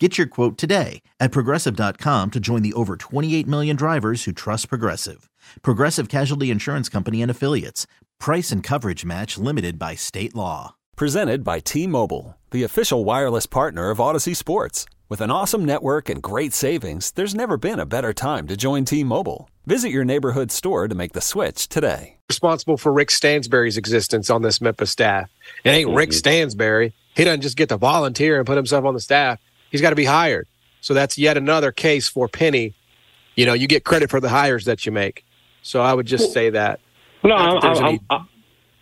Get your quote today at progressive.com to join the over 28 million drivers who trust Progressive. Progressive Casualty Insurance Company and Affiliates. Price and coverage match limited by state law. Presented by T Mobile, the official wireless partner of Audacy Sports. With an awesome network and great savings, there's never been a better time to join T Mobile. Visit your neighborhood store to make the switch today. Responsible for Rick Stansbury's existence on this Memphis staff. It ain't Rick mm-hmm. Stansbury. He doesn't just get to volunteer and put himself on the staff. He's got to be hired. So that's yet another case for Penny. You know, you get credit for the hires that you make. So I would just say that. No, I'm, I'm, I'm,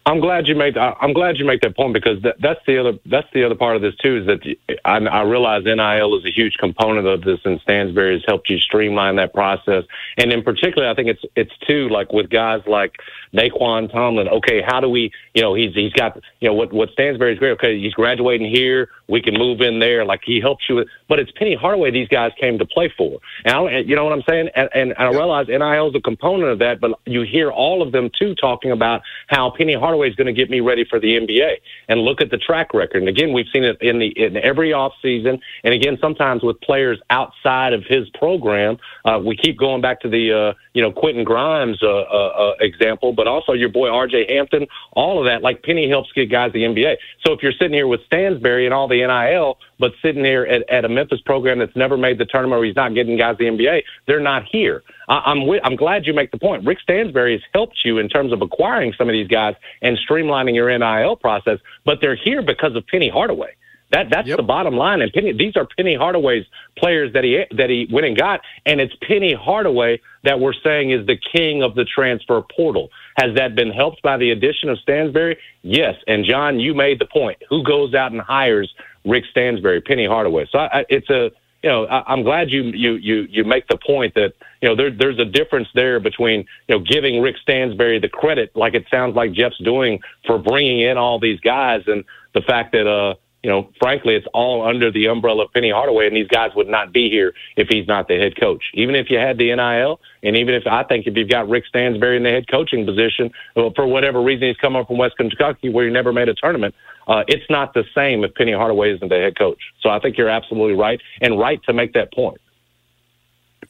I'm glad you made. I'm glad you make that point because that, that's the other. That's the other part of this too. Is that I, I realize NIL is a huge component of this, and Stansbury has helped you streamline that process. And in particular, I think it's it's too like with guys like Nae'Qwan Tomlin. Okay, how do we? You know, he's he's got you know what what Stansbury's great. Okay, he's graduating here. We can move in there. Like he helps you with. But it's Penny Hardaway. These guys came to play for. And I, you know what I'm saying. And, and I realize NIL is a component of that. But you hear all of them too talking about how Penny Hardaway Hardaway is going to get me ready for the NBA. And look at the track record. And again, we've seen it in the in every off season. And again, sometimes with players outside of his program, uh, we keep going back to the uh, you know Quentin Grimes uh, uh, uh, example, but also your boy R.J. Hampton. All of that, like Penny, helps get guys the NBA. So if you're sitting here with Stansbury and all the NIL, but sitting here at, at a Memphis program that's never made the tournament or he's not getting guys the NBA, they're not here. I, I'm with, I'm glad you make the point. Rick Stansbury has helped you in terms of acquiring some of these guys and streamlining your NIL process, but they're here because of Penny Hardaway. That that's yep. the bottom line. And Penny, these are Penny Hardaway's players that he that he went and got, and it's Penny Hardaway that we're saying is the king of the transfer portal. Has that been helped by the addition of Stansbury? Yes. And John, you made the point. Who goes out and hires Rick Stansbury, Penny Hardaway? So I, it's a you know, I, am glad you you you you make the point that you know there, there's a difference there between you know giving Rick Stansbury the credit, like it sounds like Jeff's doing for bringing in all these guys, and the fact that uh you know, frankly, it's all under the umbrella of Penny Hardaway, and these guys would not be here if he's not the head coach. Even if you had the NIL, and even if I think if you've got Rick Stansbury in the head coaching position, well, for whatever reason he's come up from West Kentucky where he never made a tournament, uh, it's not the same if Penny Hardaway isn't the head coach. So I think you're absolutely right, and right to make that point.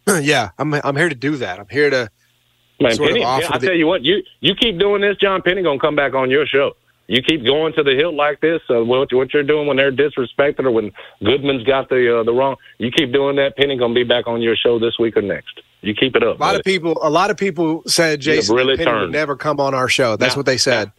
Yeah, I'm I'm here to do that. I'm here to. Man, Penny, yeah, I tell you what, you you keep doing this, John Penny gonna come back on your show you keep going to the hill like this, uh, what, what you're doing when they're disrespected or when Goodman's got the uh, the wrong, you keep doing that. Penny gonna be back on your show this week or next. You keep it up. A lot buddy. of people, a lot of people said Jason really Penny would never come on our show. That's now, what they said.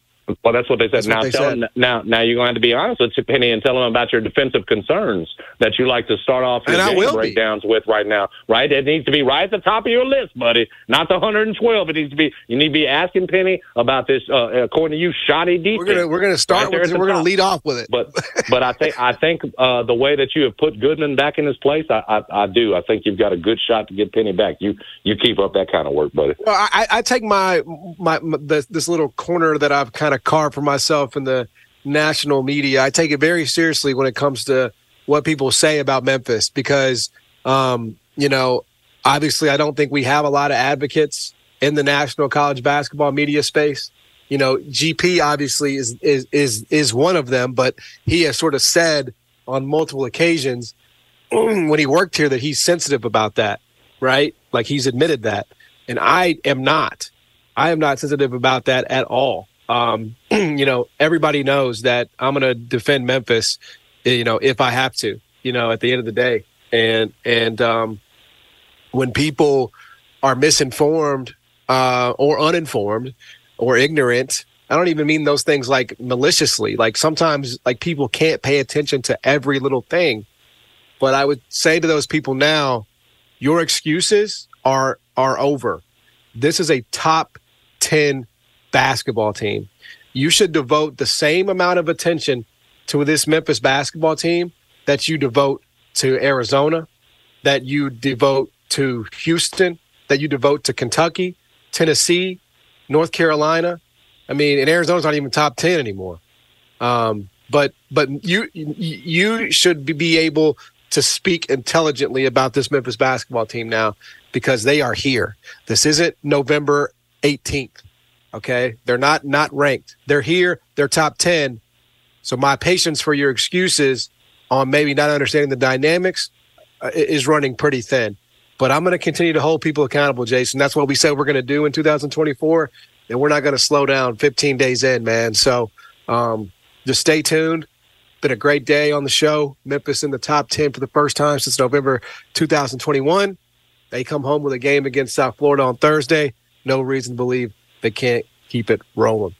Well, that's what they said. That's now, they tell said. Now, now you're going to have to be honest with Penny and tell them about your defensive concerns that you like to start off your and game breakdowns be. with right now. Right, it needs to be right at the top of your list, buddy. Not the 112. It needs to be. You need to be asking Penny about this. Uh, according to you, shoddy defense. We're gonna we're gonna start right with. We're gonna lead off with it. But but I think I think uh, the way that you have put Goodman back in his place, I, I I do. I think you've got a good shot to get Penny back. You you keep up that kind of work, buddy. Well, I, I take my my, my this, this little corner that I've kind of carved for myself myself in the national media. I take it very seriously when it comes to what people say about Memphis because, um, you know, obviously I don't think we have a lot of advocates in the national college basketball media space. You know, GP obviously is is is is one of them, but he has sort of said on multiple occasions when he worked here that he's sensitive about that, right? Like he's admitted that. And I am not. I am not sensitive about that at all um, you know, everybody knows that I'm going to defend Memphis, you know, if I have to, you know, at the end of the day. And, and, um, when people are misinformed, uh, or uninformed or ignorant, I don't even mean those things like maliciously. Like sometimes, like people can't pay attention to every little thing. But I would say to those people now, your excuses are are over. This is a top 10 basketball team. You should devote the same amount of attention to this Memphis basketball team that you devote to Arizona, that you devote to Houston, that you devote to Kentucky, Tennessee, North Carolina, I mean, and Arizona's not even top ten anymore. Um, but but you you should be able to speak intelligently about this Memphis basketball team now because they are here. This isn't November 18th. Okay, they're not not ranked. They're here. They're top ten. So my patience for your excuses on maybe not understanding the dynamics uh, is running pretty thin. But I'm going to continue to hold people accountable, Jason. That's what we said we're going to do in 2024, and we're not going to slow down 15 days in, man. So um, just stay tuned. Been a great day on the show. Memphis in the top 10 for the first time since November 2021. They come home with a game against South Florida on Thursday. No reason to believe they can't keep it rolling.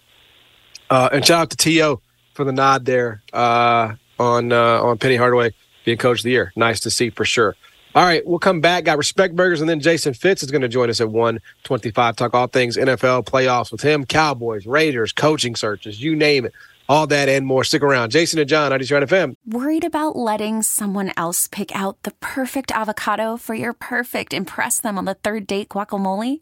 Uh, and shout out to T.O. for the nod there uh, on uh, on Penny Hardaway being coach of the year. Nice to see for sure. All right, we'll come back. Got Respect Burgers, and then Jason Fitz is going to join us at 125. Talk all things NFL playoffs with him, Cowboys, Raiders, coaching searches, you name it. All that and more. Stick around. Jason and John, 93 FM. Worried about letting someone else pick out the perfect avocado for your perfect impress them on the third date guacamole?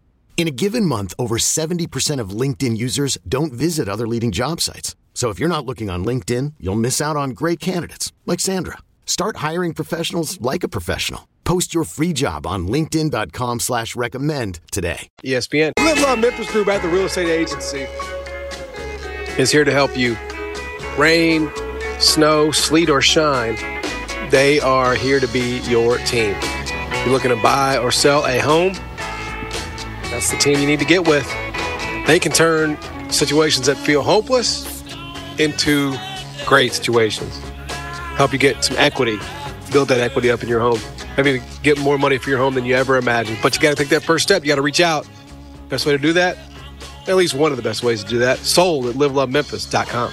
In a given month, over 70% of LinkedIn users don't visit other leading job sites. So if you're not looking on LinkedIn, you'll miss out on great candidates like Sandra. Start hiring professionals like a professional. Post your free job on LinkedIn.com slash recommend today. ESPN. Live Love Memphis Group at the Real Estate Agency is here to help you. Rain, snow, sleet, or shine, they are here to be your team. You're looking to buy or sell a home, that's the team you need to get with. They can turn situations that feel hopeless into great situations. Help you get some equity, build that equity up in your home maybe get more money for your home than you ever imagined. But you got to take that first step. You got to reach out. Best way to do that, at least one of the best ways to do that, sold at livelovememphis.com.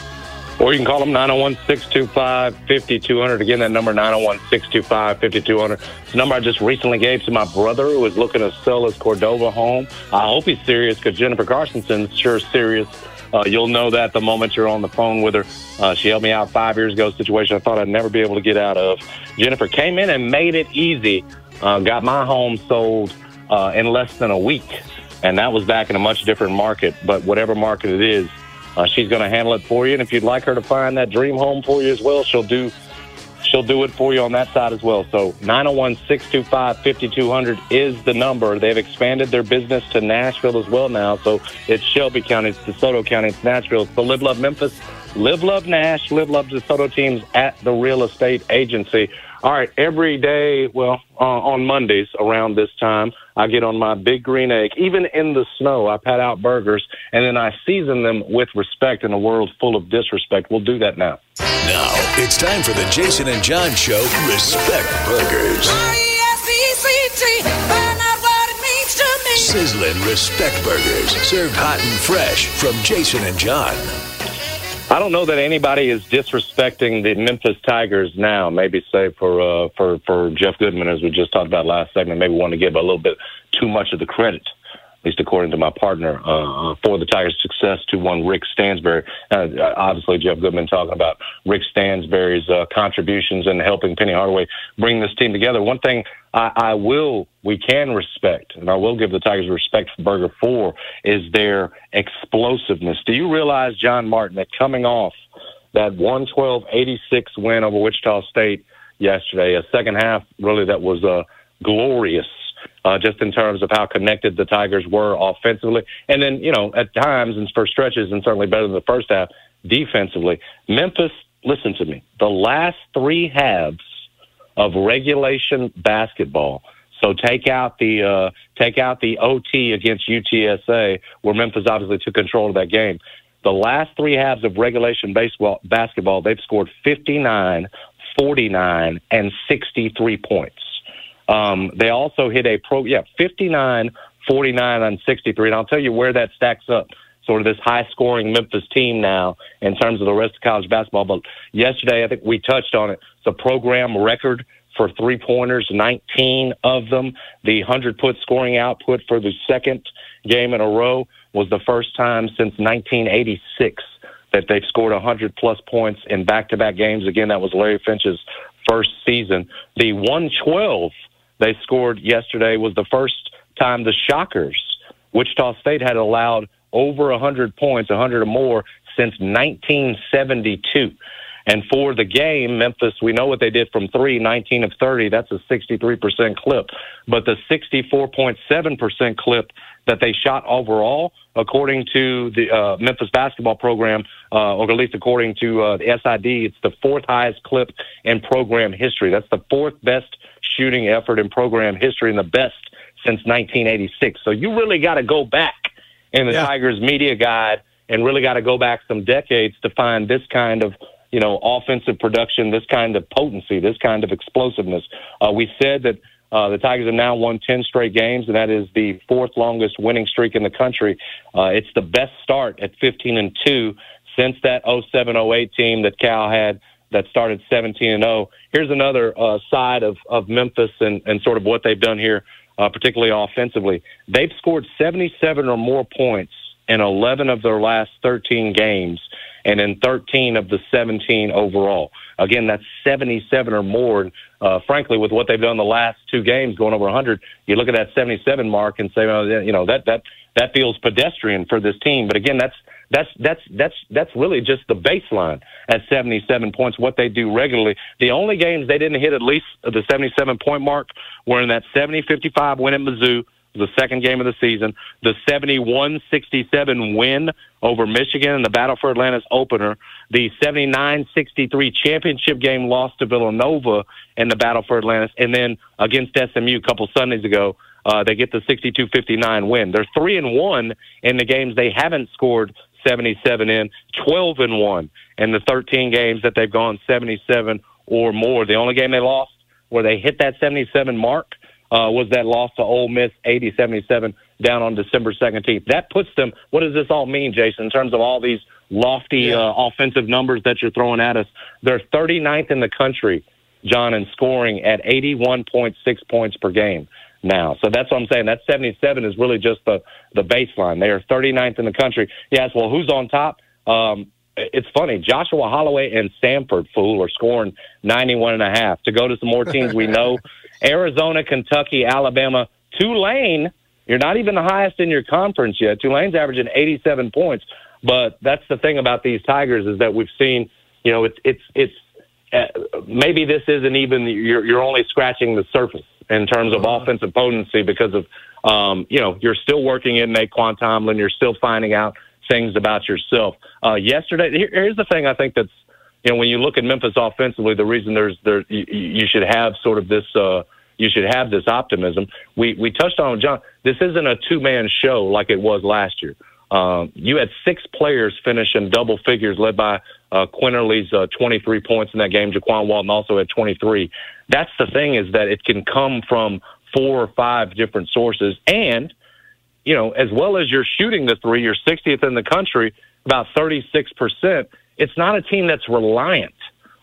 Or you can call them 901 625 5200. Again, that number 901 625 5200. It's a number I just recently gave to my brother who is looking to sell his Cordova home. I hope he's serious because Jennifer Carsonson's sure serious uh, you'll know that the moment you're on the phone with her. Uh, she helped me out five years ago, situation I thought I'd never be able to get out of. Jennifer came in and made it easy. Uh, got my home sold uh, in less than a week, and that was back in a much different market. But whatever market it is, uh, she's going to handle it for you. And if you'd like her to find that dream home for you as well, she'll do she'll do it for you on that side as well. So 901-625-5200 is the number. They've expanded their business to Nashville as well now. So it's Shelby County, it's DeSoto County, it's Nashville. It's the Live Love Memphis, Live Love Nash, Live Love DeSoto teams at the real estate agency. All right, every day, well, uh, on Mondays around this time, I get on my big green egg. Even in the snow, I pat out burgers and then I season them with respect in a world full of disrespect. We'll do that now. Now, it's time for the Jason and John Show Respect Burgers. Sizzling Respect Burgers, served hot and fresh from Jason and John. I don't know that anybody is disrespecting the Memphis Tigers now. Maybe say for uh, for for Jeff Goodman, as we just talked about last segment, maybe want to give a little bit too much of the credit at least according to my partner, uh, for the Tigers' success to one Rick Stansbury. Uh, obviously, Jeff Goodman talking about Rick Stansbury's uh, contributions and helping Penny Hardaway bring this team together. One thing I, I will, we can respect, and I will give the Tigers respect for Burger for, is their explosiveness. Do you realize, John Martin, that coming off that 112-86 win over Wichita State yesterday, a second half really that was uh, glorious uh, just in terms of how connected the Tigers were offensively. And then, you know, at times and for stretches, and certainly better than the first half defensively. Memphis, listen to me, the last three halves of regulation basketball. So take out the uh, take out the OT against UTSA, where Memphis obviously took control of that game. The last three halves of regulation baseball basketball, they've scored 59, 49, and 63 points. Um, they also hit a pro, yeah, 59, 49 on 63. And I'll tell you where that stacks up. Sort of this high scoring Memphis team now in terms of the rest of college basketball. But yesterday, I think we touched on it. A program record for three pointers, 19 of them. The 100 put scoring output for the second game in a row was the first time since 1986 that they've scored 100 plus points in back to back games. Again, that was Larry Finch's first season. The 112 they scored yesterday was the first time the Shockers, Wichita State, had allowed over 100 points, 100 or more, since 1972. And for the game, Memphis, we know what they did from three, 19 of 30. That's a 63% clip. But the 64.7% clip that they shot overall, according to the uh, Memphis basketball program, uh, or at least according to uh, the SID, it's the fourth highest clip in program history. That's the fourth best shooting effort in program history and the best since 1986. So you really got to go back in the yeah. Tigers media guide and really got to go back some decades to find this kind of you know offensive production, this kind of potency, this kind of explosiveness. Uh, we said that. Uh, the Tigers have now won 10 straight games, and that is the fourth longest winning streak in the country. Uh, it's the best start at 15 and 2 since that 07 08 team that Cal had that started 17 and 0. Here's another uh, side of, of Memphis and, and sort of what they've done here, uh, particularly offensively. They've scored 77 or more points in 11 of their last 13 games and in 13 of the 17 overall. Again, that's 77 or more. Uh, frankly, with what they've done the last two games, going over 100, you look at that 77 mark and say, well, you know, that that that feels pedestrian for this team. But again, that's that's that's that's that's really just the baseline at 77 points. What they do regularly. The only games they didn't hit at least the 77 point mark were in that 70-55 win at Mizzou, the second game of the season, the 71-67 win over Michigan in the Battle for Atlantis opener, the 79-63 championship game loss to Villanova in the Battle for Atlantis, and then against SMU a couple Sundays ago. Uh, they get the 62-59 win. They're three and one in the games they haven't scored 77 in, 12 and 1 in the 13 games that they've gone 77 or more. The only game they lost where they hit that 77 mark uh, was that loss to Ole Miss 80 77 down on December 17th. That puts them, what does this all mean, Jason, in terms of all these lofty yeah. uh, offensive numbers that you're throwing at us? They're 39th in the country, John, in scoring at 81.6 points per game now. So that's what I'm saying. That 77 is really just the, the baseline. They are 39th in the country. Yes, well, who's on top? Um, it's funny. Joshua Holloway and Samford, fool, are scoring 91 and a half. To go to some more teams we know, Arizona, Kentucky, Alabama, Tulane. You're not even the highest in your conference yet. Tulane's averaging 87 points. But that's the thing about these Tigers is that we've seen, you know, it's it's it's uh, maybe this isn't even you're you're only scratching the surface in terms of offensive potency because of, um, you know, you're still working in Nae'Qwan Tomlin. You're still finding out things about yourself. Uh, yesterday, here, here's the thing I think that's, you know, when you look at Memphis offensively, the reason there's there you, you should have sort of this uh, you should have this optimism. We we touched on John. This isn't a two man show like it was last year. Um, you had six players finish in double figures, led by uh, Quinerly's uh, 23 points in that game. Jaykwon Walton also had 23. That's the thing is that it can come from four or five different sources, and you know, as well as you're shooting the three, you're 60th in the country, about 36 percent. It's not a team that's reliant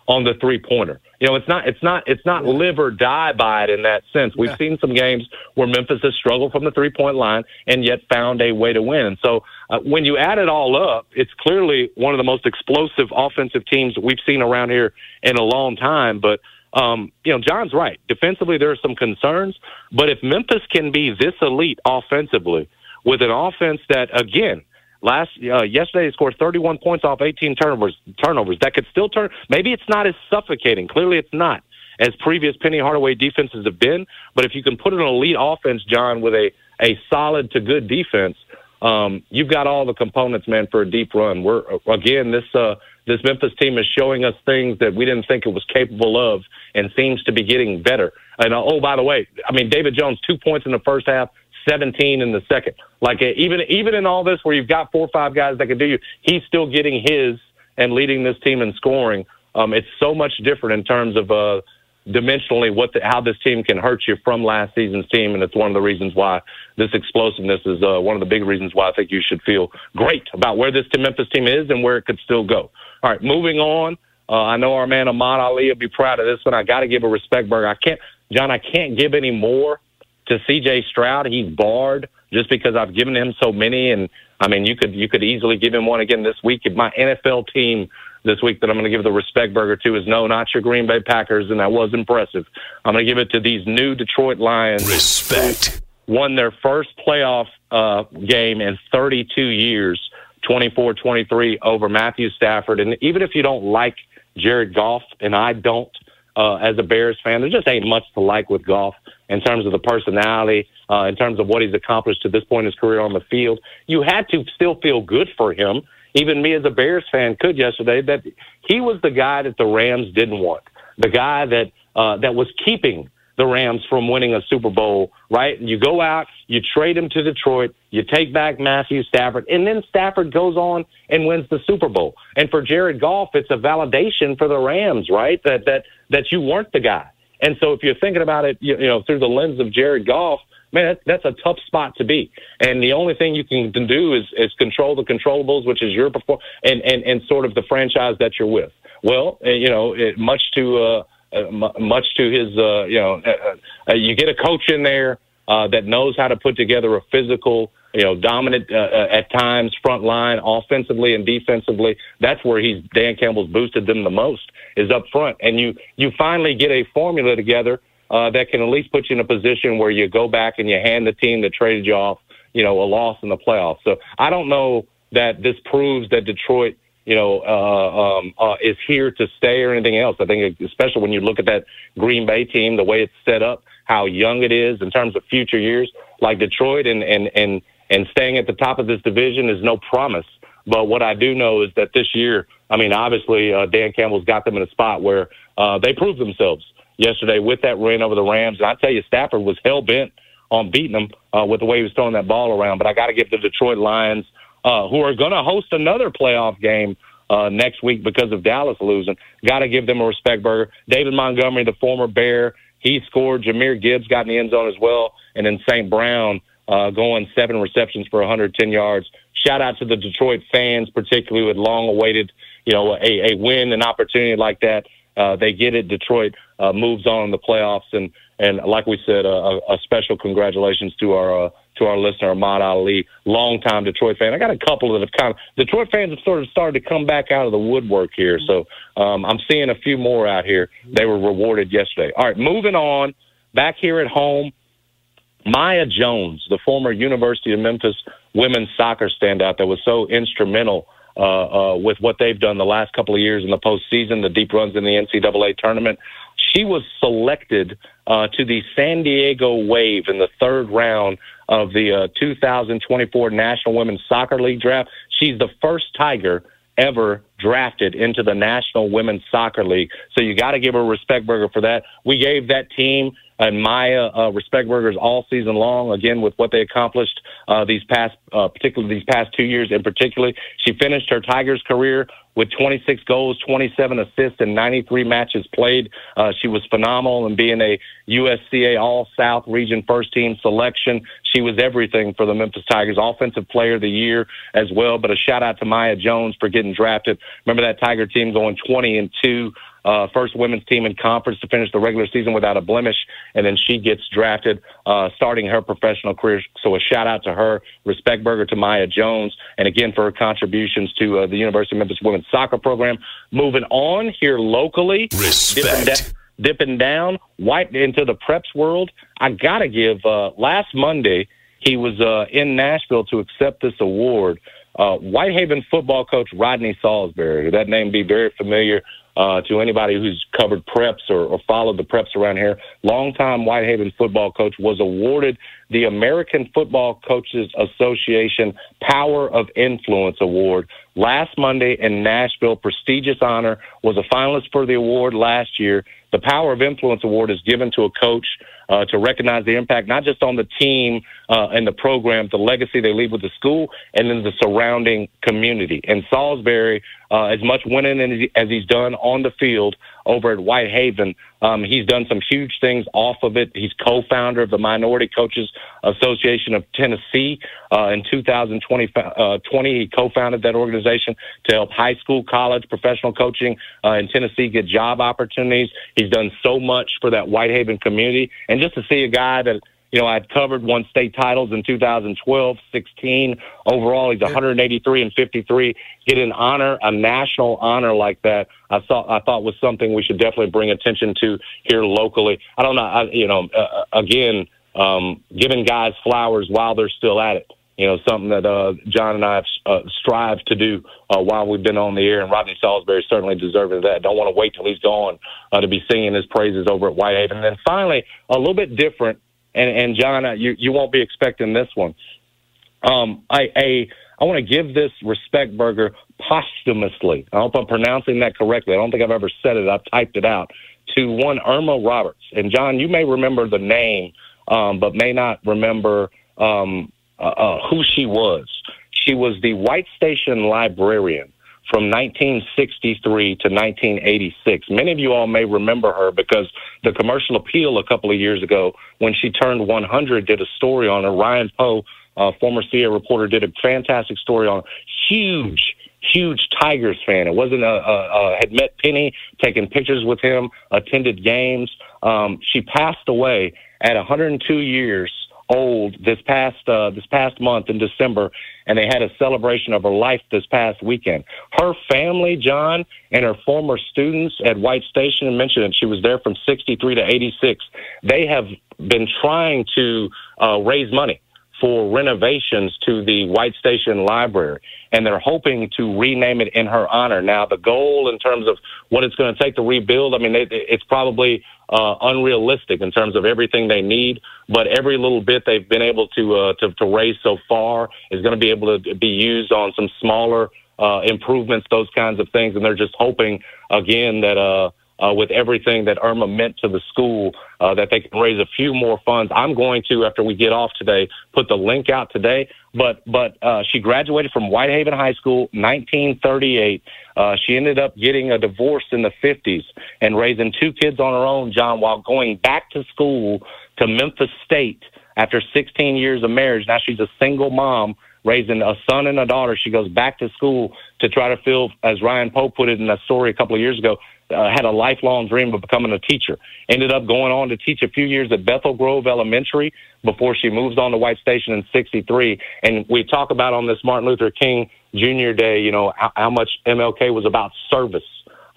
on the three pointer. You know, it's not it's not it's not live or die by it in that sense. We've yeah. seen some games where Memphis has struggled from the three point line and yet found a way to win. And so uh, when you add it all up, it's clearly one of the most explosive offensive teams we've seen around here in a long time. But um, you know, John's right. Defensively, there are some concerns, but if Memphis can be this elite offensively with an offense that again Last uh, yesterday, he scored 31 points off 18 turnovers. Turnovers that could still turn. Maybe it's not as suffocating. Clearly, it's not as previous Penny Hardaway defenses have been. But if you can put an elite offense, John, with a a solid to good defense, um, you've got all the components, man, for a deep run. We're again this uh, this Memphis team is showing us things that we didn't think it was capable of, and seems to be getting better. And uh, oh, by the way, I mean David Jones two points in the first half, 17 in the second. Like uh, even even in all this, where you've got four or five guys that can do you, he's still getting his and leading this team in scoring. Um, it's so much different in terms of uh, dimensionally what the, how this team can hurt you from last season's team, and it's one of the reasons why this explosiveness is uh, one of the big reasons why I think you should feel great about where this Memphis team is and where it could still go. All right, moving on. Uh, I know our man Ahmad Ali will be proud of this one. I got to give a respect burger. I can't, John. I can't give any more to C.J. Stroud. He's barred just because I've given him so many, and I mean, you could you could easily give him one again this week. If my NFL team this week that I'm going to give the respect burger to is no, not your Green Bay Packers, and that was impressive. I'm going to give it to these new Detroit Lions. Respect won their first playoff uh, game in 32 years, 24-23 over Matthew Stafford. And even if you don't like Jared Goff, and I don't, uh, as a Bears fan, there just ain't much to like with Goff in terms of the personality, uh, in terms of what he's accomplished to this point in his career on the field. You had to still feel good for him. Even me as a Bears fan could yesterday that he was the guy that the Rams didn't want, the guy that uh, that was keeping the Rams from winning a Super Bowl. Right? And you go out, you trade him to Detroit, you take back Matthew Stafford, and then Stafford goes on and wins the Super Bowl. And for Jared Goff, it's a validation for the Rams, right? That that that you weren't the guy and so if you're thinking about it, you, you know, through the lens of Jared Goff, man, that, that's a tough spot to be. And the only thing you can do is, is control the controllables, which is your perform and, and, and sort of the franchise that you're with. Well, eh, you know, it, much to, uh, uh, much to his, uh, you know, uh, uh, you get a coach in there uh, that knows how to put together a physical, you know, dominant uh, uh, at times front line, offensively and defensively. That's where he's Dan Campbell's boosted them the most is up front, and you you finally get a formula together uh, that can at least put you in a position where you go back and you hand the team that traded you off, you know, a loss in the playoffs. So I don't know that this proves that Detroit you know, uh, um, uh, is here to stay or anything else. I think, especially when you look at that Green Bay team, the way it's set up, how young it is in terms of future years, like Detroit and and and and staying at the top of this division is no promise. But what I do know is that this year, I mean, obviously, uh, Dan Campbell's got them in a spot where uh, they proved themselves yesterday with that win over the Rams. And I tell you, Stafford was hell bent on beating them uh, with the way he was throwing that ball around. But I got to give the Detroit Lions, uh, who are going to host another playoff game uh, next week because of Dallas losing, got to give them a respect burger. David Montgomery, the former Bear, he scored. Jahmyr Gibbs got in the end zone as well. And then St. Brown uh, going seven receptions for 110 yards. Shout out to the Detroit fans, particularly with long awaited, you know, a, a win, an opportunity like that. Uh, they get it. Detroit uh, moves on in the playoffs, and and like we said, uh, a, special congratulations to our uh, to our listener Ahmad Ali, longtime Detroit fan. I got a couple that have kind of Detroit fans have sort of started to come back out of the woodwork here, so um, I'm seeing a few more out here. They were rewarded yesterday. All right, moving on back here at home. Maya Jones, the former University of Memphis women's soccer standout that was so instrumental uh, uh, with what they've done the last couple of years in the postseason, the deep runs in the NCAA tournament. She was selected uh, to the San Diego Wave in the third round of the uh, 2024 National Women's Soccer League draft. She's the first Tiger ever drafted into the National Women's Soccer League. So you got to give her respect burger for that. We gave that team and Maya uh, respect burgers all season long. Again, with what they accomplished uh, these past, uh, particularly these past two years in particular, she finished her Tigers career with 26 goals, 27 assists, and 93 matches played. Uh, she was phenomenal in being a USCA All South Region First Team selection. She was everything for the Memphis Tigers, Offensive Player of the Year as well. But a shout out to Maya Jones for getting drafted. Remember that Tiger team going 20 and two uh, first women's team in conference to finish the regular season without a blemish, and then she gets drafted, uh, starting her professional career. So a shout out to her, respect burger to Maya Jones, and again for her contributions to uh, the University of Memphis women's soccer program. Moving on here locally, respect. Dipping, down, white into the preps world. I gotta give. Uh, last Monday, he was uh, in Nashville to accept this award. Uh, Whitehaven football coach Rodney Saulsberry, that name be very familiar uh, to anybody who's covered preps or, or followed the preps around here. Longtime Whitehaven football coach was awarded the American Football Coaches Association Power of Influence Award last Monday in Nashville. Prestigious honor was a finalist for the award last year. The Power of Influence Award is given to a coach uh, to recognize the impact, not just on the team uh, and the program, the legacy they leave with the school, and then the surrounding community. And Saulsberry, uh, as much winning as, he's done on the field over at Whitehaven, um, he's done some huge things off of it. He's co-founder of the Minority Coaches Association of Tennessee. Uh, in 2020, uh, 20, he co-founded that organization to help high school, college, professional coaching uh, in Tennessee get job opportunities. He's done so much for that Whitehaven community, and just to see a guy that you know, I'd covered won state titles in 2012, 16. Overall, he's 183 and 53. Get an honor, a national honor like that, I thought I thought was something we should definitely bring attention to here locally. I don't know, I, you know, uh, uh, again, um, giving guys flowers while they're still at it. You know, something that uh, John and I have uh, strived to do uh, while we've been on the air, and Rodney Saulsberry certainly deserving of that. Don't want to wait till he's gone uh, to be singing his praises over at Whitehaven. And then finally, a little bit different and and John, uh, you you won't be expecting this one. Um, I I want to give this respect burger posthumously. I hope I'm pronouncing that correctly. I don't think I've ever said it. I've typed it out to one Irma Roberts. And John, you may remember the name, um, but may not remember um, uh, uh, who she was. She was the White Station librarian from 1963 to 1986. Many of you all may remember her because the commercial appeal a couple of years ago, when she turned 100, did a story on her. Ryan Poe, uh, former CA reporter, did a fantastic story on. Huge, huge Tigers fan. It wasn't a, a, a had met Penny, taken pictures with him, attended games. Um, she passed away at 102 years old this past uh, this past month in December, and they had a celebration of her life this past weekend. Her family, John, and her former students at White Station mentioned it. She was there from '63 to '86. They have been trying to uh, raise money for renovations to the White Station Library, and they're hoping to rename it in her honor. Now, the goal in terms of what it's going to take to rebuild, I mean, it, it's probably uh, unrealistic in terms of everything they need, but every little bit they've been able to uh, to, to raise so far is going to be able to be used on some smaller uh, improvements, those kinds of things, and they're just hoping again that. Uh, uh, with everything that Irma meant to the school, uh, that they can raise a few more funds. I'm going to, after we get off today, put the link out today. But but uh, she graduated from Whitehaven High School, 1938. Uh, she ended up getting a divorce in the 50s and raising two kids on her own, John, while going back to school to Memphis State after 16 years of marriage. Now she's a single mom raising a son and a daughter. She goes back to school to try to fill, as Ryan Pope put it in a story a couple of years ago, uh, had a lifelong dream of becoming a teacher. Ended up going on to teach a few years at Bethel Grove Elementary before she moves on to White Station in 63. And we talk about on this Martin Luther King Jr. Day, you know, how, how much MLK was about service.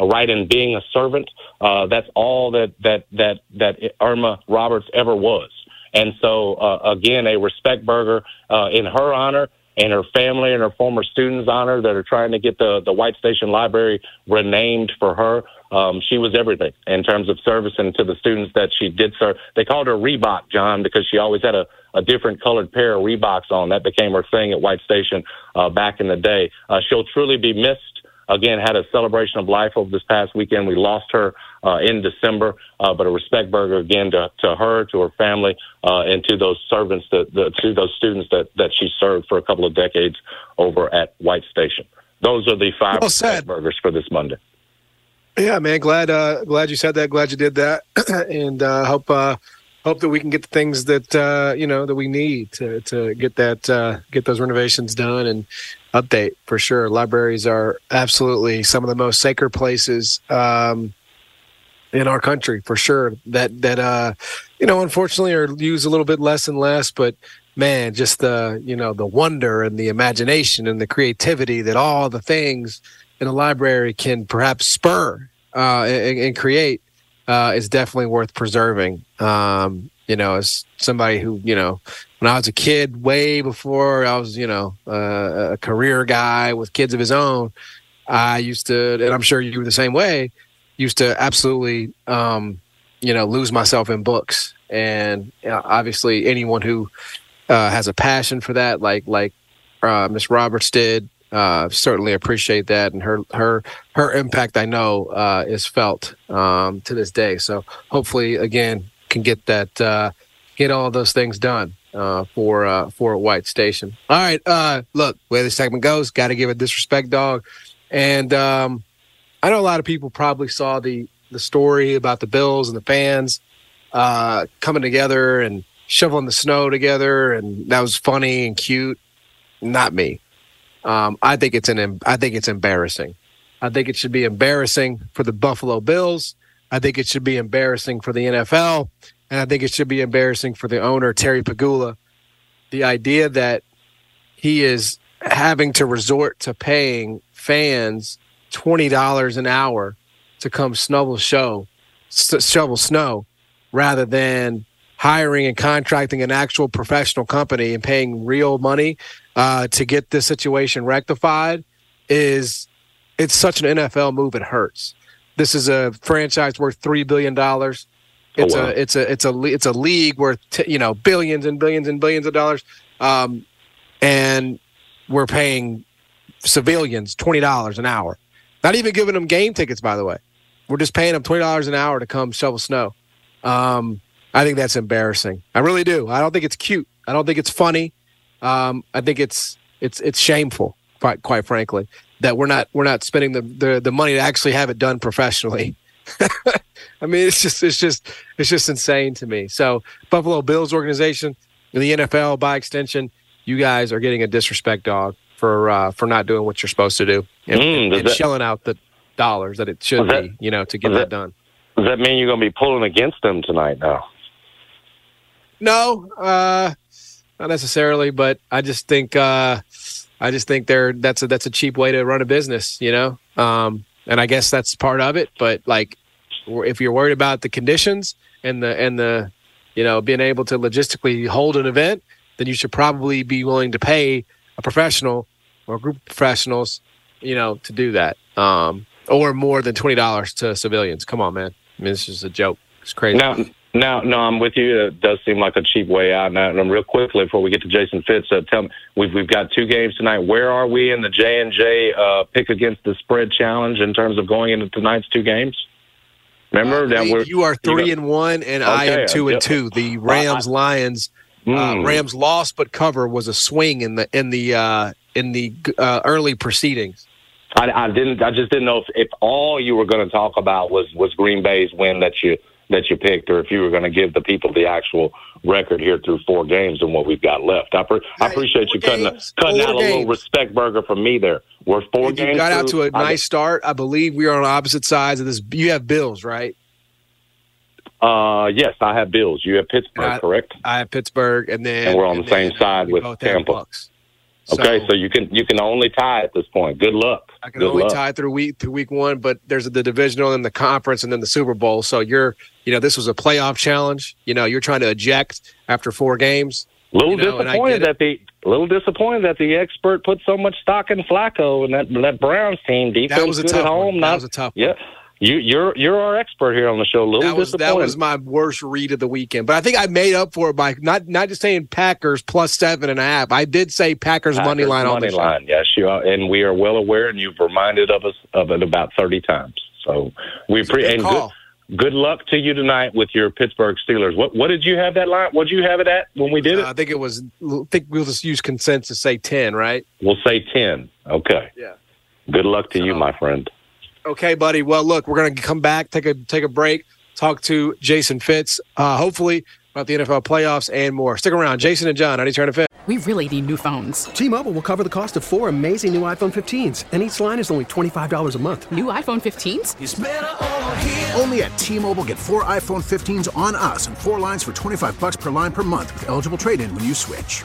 Right in being a servant, uh, that's all that that that that Irma Roberts ever was. And so, uh, again, a respect burger uh, in her honor and her family and her former students honor that are trying to get the, the White Station Library renamed for her. Um, she was everything in terms of service and to the students that she did serve. They called her Reebok, John, because she always had a, a different colored pair of Reeboks on. That became her thing at White Station uh, back in the day. Uh, she'll truly be missed again had a celebration of life over this past weekend. We lost her uh, in December, uh, but a respect burger again to, to her, to her family, uh, and to those servants that the, to those students that that she served for a couple of decades over at White Station. Those are the five well respect burgers for this Monday. Yeah, man. Glad uh, glad you said that. Glad you did that, and uh, hope uh, hope that we can get the things that uh, you know that we need to to get that uh, get those renovations done and update for sure. Libraries are absolutely some of the most sacred places um, in our country for sure. That that uh, you know, unfortunately, are used a little bit less and less. But man, just the you know the wonder and the imagination and the creativity that all the things in a library can perhaps spur uh, and, and create uh, is definitely worth preserving. Um, you know, as somebody who you know, when I was a kid, way before I was you know uh, a career guy with kids of his own, I used to, and I'm sure you were the same way used to absolutely, um, you know, lose myself in books. And you know, obviously, anyone who uh, has a passion for that, like like uh, Miss Roberts did, uh, certainly appreciate that. And her her her impact, I know, uh, is felt um, to this day. So hopefully, again, can get that uh, get all those things done. Uh, for uh, for White Station. All right, uh, look, where this segment goes, got to give a disrespect dog, and um, I know a lot of people probably saw the the story about the Bills and the fans uh, coming together and shoveling the snow together, and that was funny and cute. Not me. Um, I think it's an I think it's embarrassing. I think it should be embarrassing for the Buffalo Bills. I think it should be embarrassing for the NFL, and I think it should be embarrassing for the owner Terry Pegula. The idea that he is having to resort to paying fans twenty dollars an hour to come shovel show, shovel snow, rather than hiring and contracting an actual professional company and paying real money uh, to get this situation rectified is it's such an NFL move. It hurts. This is a franchise worth three billion dollars. Oh, it's oh, wow. a it's a it's a it's a league worth t- you know billions and billions and billions of dollars, um, and we're paying civilians twenty dollars an hour. Not even giving them game tickets, by the way. We're just paying them twenty dollars an hour to come shovel snow. Um, I think that's embarrassing. I really do. I don't think it's cute. I don't think it's funny. Um, I think it's it's it's shameful, quite quite frankly, that we're not we're not spending the the, the money to actually have it done professionally. I mean, it's just it's just it's just insane to me. So Buffalo Bills organization and the NFL by extension, you guys are getting a disrespect dog for uh, for not doing what you're supposed to do and, mm, and that, shelling out the dollars that it should that, be, you know, to get that, that, done. Does that mean you're going to be pulling against them tonight? Now, no, uh, not necessarily, but I just think uh, I just think they're that's a that's a cheap way to run a business, you know. Um, and I guess that's part of it. But like, if you're worried about the conditions and the and the you know being able to logistically hold an event, then you should probably be willing to pay a professional or a group of professionals, you know, to do that. Um, or more than twenty dollars to civilians. Come on, man. I mean, this is a joke. It's crazy. Now, now, no, I'm with you. It does seem like a cheap way out. Now, and real quickly before we get to Jason Fitz, uh, tell me we've we've got two games tonight. Where are we in the J and J uh, pick against the spread challenge in terms of going into tonight's two games? Remember uh, that you are three and one, and okay, I am two and two. The Rams Lions Mm. Uh, Rams lost, but cover was a swing in the in the uh, in the uh, early proceedings. I, I, didn't. I just didn't know if, if all you were going to talk about was was Green Bay's win that you that you picked, or if you were going to give the people the actual record here through four games and what we've got left. I, pre- I appreciate you cutting games, cutting out a little respect burger from me there. We're four and games. You got through, out to a nice start. I believe we are on opposite sides of this. You have Bills, right? Uh, yes, I have Bills. You have Pittsburgh, I, correct? I have Pittsburgh, and then and we're on the same side with Tampa. So, okay, so you can you can only tie at this point. Good luck. I can Good only luck. tie through week through week one, but there's the divisional and the conference, and then the Super Bowl. So you're you know this was a playoff challenge. You know you're trying to eject after four games. A little you know, disappointed that the a little disappointed that the expert put so much stock in Flacco and that that Browns team defense that was a good tough at home. One. Not, that was a tough. Yeah, one. You, you're you're our expert here on the show. Little that was. That was my worst read of the weekend, but I think I made up for it by not not just saying Packers plus seven and a half. I did say Packers, Packers money line money on the line. Show. Yes, you are, and we are well aware, and you've reminded of us of it about thirty times. So we appreciate. Good, good luck to you tonight with your Pittsburgh Steelers. What what did you have that line? What did you have it at when we did it? Uh, I think it was. I think we'll just use consensus. Say ten, right? We'll say ten. Okay. Yeah. Good luck to you, my friend. Okay, buddy. Well, look, we're going to come back, take a take a break, talk to Jason Fitz. Uh, hopefully, about the NFL playoffs and more. Stick around. Jason and John, how do you turn it fit? We really need new phones. T-Mobile will cover the cost of four amazing new iPhone 15s, and each line is only $25 a month. New iPhone 15s? Only at T-Mobile get four iPhone 15s on us and four lines for 25 bucks per line per month with eligible trade-in when you switch.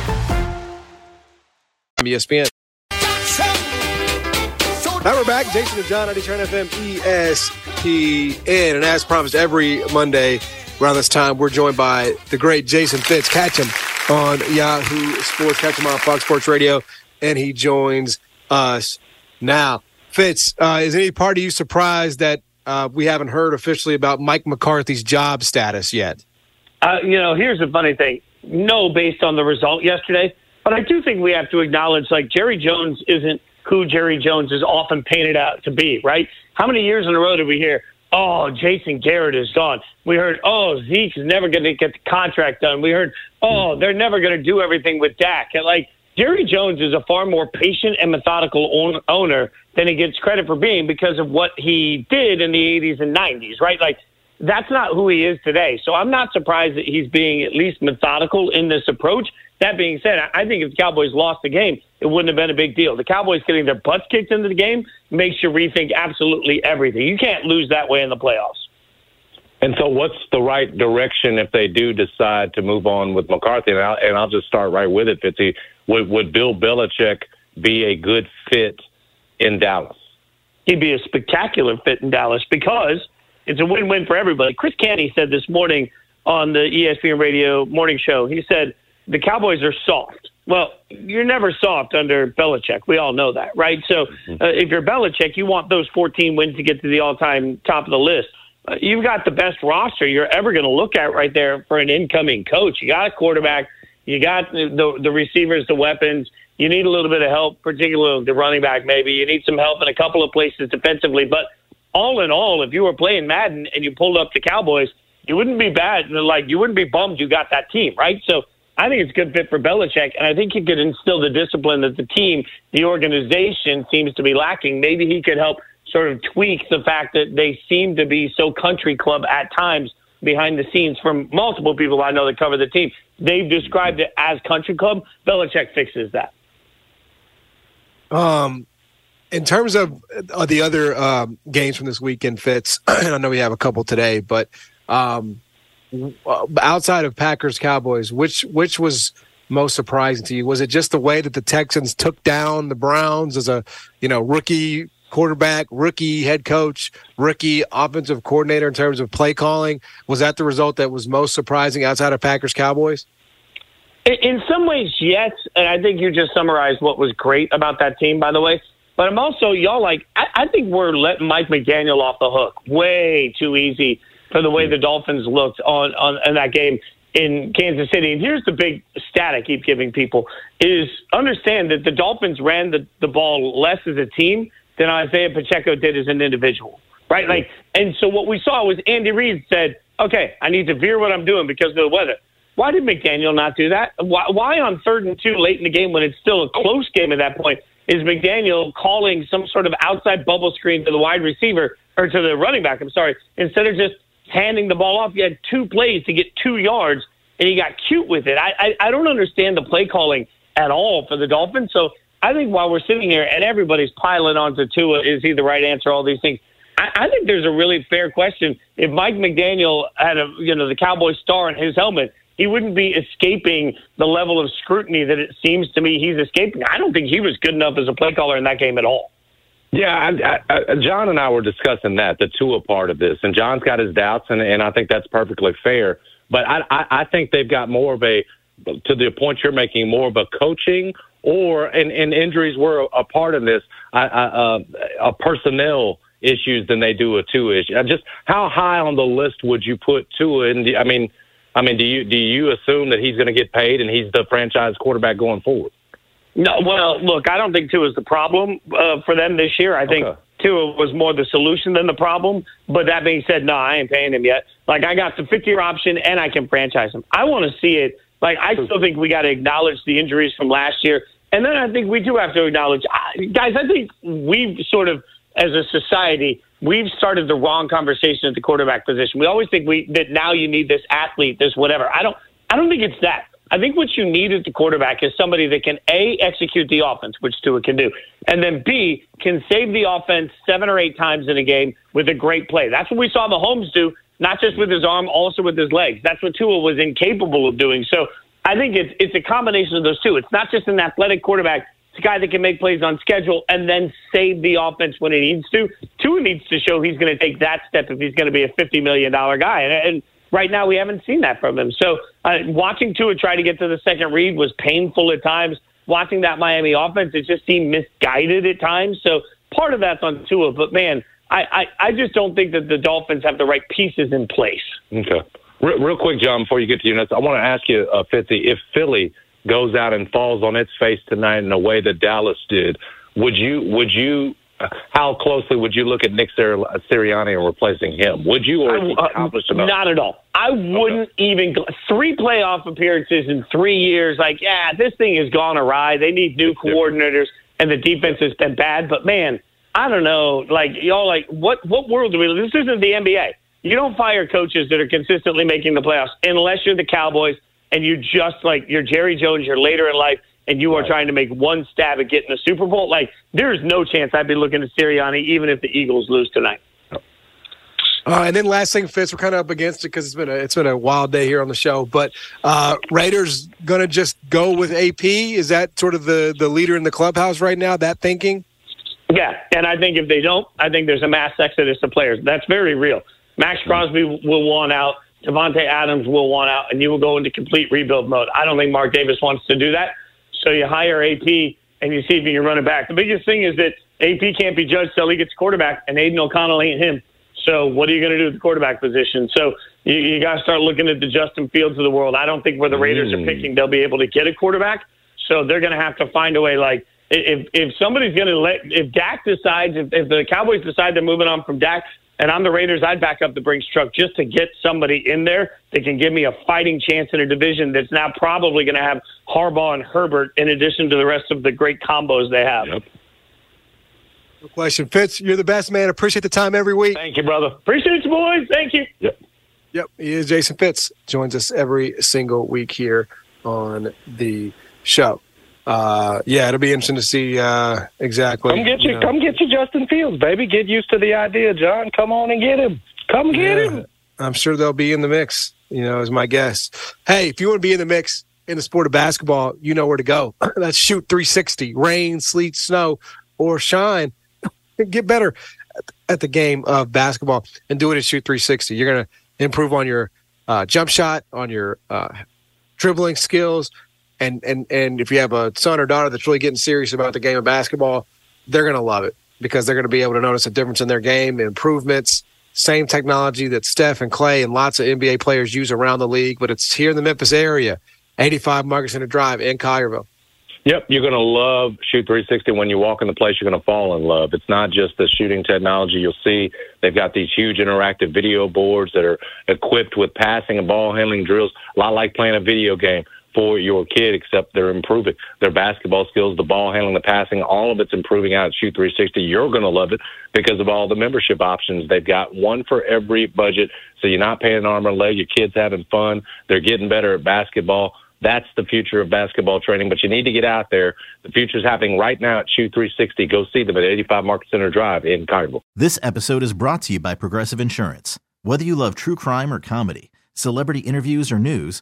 ESPN. Now we're back. Jason and John on Turn FM ESPN. And as promised, every Monday around this time, we're joined by the great Jason Fitz. Catch him on Yahoo Sports, catch him on Fox Sports Radio, and he joins us now. Fitz, uh, is any part of you surprised that uh, we haven't heard officially about Mike McCarthy's job status yet? Uh, you know, here's the funny thing. No, based on the result yesterday, but I do think we have to acknowledge, like, Jerry Jones isn't who Jerry Jones is often painted out to be, right? How many years in a row did we hear, oh, Jason Garrett is gone? We heard, oh, Zeke's never going to get the contract done. We heard, oh, they're never going to do everything with Dak. And, like, Jerry Jones is a far more patient and methodical own- owner than he gets credit for being because of what he did in the 80s and 90s, right? Like, that's not who he is today. So I'm not surprised that he's being at least methodical in this approach. That being said, I think if the Cowboys lost the game, it wouldn't have been a big deal. The Cowboys getting their butts kicked into the game makes you rethink absolutely everything. You can't lose that way in the playoffs. And so, what's the right direction if they do decide to move on with McCarthy? And I'll, and I'll just start right with it, Fitzy. Would, would Bill Belichick be a good fit in Dallas? He'd be a spectacular fit in Dallas because it's a win-win for everybody. Chris Canty said this morning on the ESPN radio morning show. He said the Cowboys are soft. Well, you're never soft under Belichick. We all know that, right? So uh, if you're Belichick, you want those 14 wins to get to the all-time top of the list. Uh, you've got the best roster you're ever going to look at right there for an incoming coach. You got a quarterback. You got the, the, the receivers, the weapons. You need a little bit of help, particularly the running back. Maybe you need some help in a couple of places defensively. But all in all, if you were playing Madden and you pulled up the Cowboys, you wouldn't be bad. Like you wouldn't be bummed you got that team, right? So I think it's a good fit for Belichick, and I think he could instill the discipline that the team, the organization, seems to be lacking. Maybe he could help sort of tweak the fact that they seem to be so country club at times behind the scenes from multiple people I know that cover the team. They've described it as country club. Belichick fixes that. Um, in terms of uh, the other um, games from this weekend, Fitz, I know we have a couple today, but um, uh, outside of Packers Cowboys, which which was most surprising to you? Was it just the way that the Texans took down the Browns as a you know rookie quarterback, rookie head coach, rookie offensive coordinator in terms of play calling? Was that the result that was most surprising outside of Packers Cowboys? In some ways, yes, and I think you just summarized what was great about that team. By the way, but I'm also y'all like I, I think we're letting Mike McDaniel off the hook way too easy for the way the Dolphins looked on, on in that game in Kansas City. And here's the big stat I keep giving people is understand that the Dolphins ran the, the ball less as a team than Isaiah Pacheco did as an individual. Right? Like and so what we saw was Andy Reid said, Okay, I need to veer what I'm doing because of the weather. Why did McDaniel not do that? Why, why on third and two late in the game when it's still a close game at that point is McDaniel calling some sort of outside bubble screen to the wide receiver or to the running back, I'm sorry, instead of just handing the ball off. You had two plays to get two yards and he got cute with it. I, I, I don't understand the play calling at all for the Dolphins. So I think while we're sitting here and everybody's piling onto Tua, is he the right answer? All these things. I, I think there's a really fair question. If Mike McDaniel had a, you know, the Cowboy star in his helmet, he wouldn't be escaping the level of scrutiny that it seems to me he's escaping. I don't think he was good enough as a play caller in that game at all. Yeah, I, I, John and I were discussing that, the Tua part of this, and John's got his doubts, and, and I think that's perfectly fair. But I, I, I think they've got more of a, to the point you're making, more of a coaching or, and, and injuries were a part of this, I, I, uh, a personnel issues than they do a Tua issue. Just how high on the list would you put Tua? And I mean, I mean, do you do you assume that he's going to get paid and he's the franchise quarterback going forward? No, well, look, I don't think Tua is the problem uh, for them this year. I think okay. Tua was more the solution than the problem. But that being said, no, I ain't paying him yet. Like I got the 50 year option and I can franchise him. I want to see it. Like I still think we got to acknowledge the injuries from last year, and then I think we do have to acknowledge, guys. I think we've sort of, as a society, we've started the wrong conversation at the quarterback position. We always think we that now you need this athlete, this whatever. I don't. I don't think it's that. I think what you need at the quarterback is somebody that can A, execute the offense, which Tua can do, and then B, can save the offense seven or eight times in a game with a great play. That's what we saw Mahomes do, not just with his arm, also with his legs. That's what Tua was incapable of doing. So I think it's, it's a combination of those two. It's not just an athletic quarterback. A guy that can make plays on schedule and then save the offense when he needs to. Tua needs to show he's going to take that step if he's going to be a $50 million guy. And, and right now we haven't seen that from him. So uh, watching Tua try to get to the second read was painful at times. Watching that Miami offense, it just seemed misguided at times. So part of that's on Tua, but man, I, I, I just don't think that the Dolphins have the right pieces in place. Okay. Real, real quick, John, before you get to your notes, I want to ask you, uh, Fitzy, if Philly goes out and falls on its face tonight in a way that Dallas did, would you would you how closely would you look at Nick Sirianni and replacing him? Would you or uh, Not at all. I wouldn't okay. even three playoff appearances in three years. Like, yeah, this thing has gone awry. They need new it's coordinators, different. and the defense has been bad. But man, I don't know. Like y'all, like what what world do we live? This isn't the NBA. You don't fire coaches that are consistently making the playoffs unless you're the Cowboys and you're just like you're Jerry Jones. You're later in life and you are trying to make one stab at getting a Super Bowl, like there's no chance I'd be looking at Sirianni even if the Eagles lose tonight. Uh, and then last thing, Fitz, we're kind of up against it because it's been a it's been a wild day here on the show. But uh, Raiders gonna just go with AP. Is that sort of the the leader in the clubhouse right now? That thinking? Yeah, and I think if they don't, I think there's a mass exodus of players. That's very real. Maxx Crosby will want out. Davante Adams will want out, and you will go into complete rebuild mode. I don't think Mark Davis wants to do that. So you hire AP and you see if you can run it back. The biggest thing is that AP can't be judged till he gets quarterback, and Aidan O'Connell ain't him. So what are you going to do with the quarterback position? So you, you got to start looking at the Justin Fields of the world. I don't think where the Raiders mm. are picking, they'll be able to get a quarterback. So they're going to have to find a way. Like if if somebody's going to let if Dak decides if, if the Cowboys decide they're moving on from Dak, and I'm the Raiders, I'd back up the Brinks truck just to get somebody in there that can give me a fighting chance in a division that's now probably going to have Harbaugh and Herbert in addition to the rest of the great combos they have. Yep. No question. Fitz, you're the best, man. Appreciate the time every week. Thank you, brother. Appreciate you, boys. Thank you. Yep. Yep. He is Jason Fitz. Joins us every single week here on the show uh, yeah, it'll be interesting to see uh, exactly. Come get you, you know. come get you, Justin Fields, baby. Get used to the idea, John. Come on and get him. Come get yeah, him. I'm sure they'll be in the mix. You know, is my guess. Hey, if you want to be in the mix in the sport of basketball, you know where to go. That's shoot 360, rain, sleet, snow, or shine. get better at the game of basketball and do it at shoot 360. You're gonna improve on your uh, jump shot, on your uh, dribbling skills and and and if you have a son or daughter that's really getting serious about the game of basketball, they're going to love it because they're going to be able to notice a difference in their game, improvements, same technology that Steph and Klay and lots of NBA players use around the league, but it's here in the Memphis area, 85 Market Center Drive in Collierville. Yep, you're going to love Shoot 360 when you walk in the place. You're going to fall in love. It's not just the shooting technology. You'll see they've got these huge interactive video boards that are equipped with passing and ball handling drills, a lot like playing a video game for your kid, except they're improving their basketball skills, the ball handling, the passing, all of it's improving out at Shoot 360. You're going to love it because of all the membership options. They've got one for every budget, so you're not paying an arm and leg. Your kid's having fun. They're getting better at basketball. That's the future of basketball training, but you need to get out there. The future is happening right now at Shoot 360. Go see them at 85 Market Center Drive in Collierville. This episode is brought to you by Progressive Insurance. Whether you love true crime or comedy, celebrity interviews or news,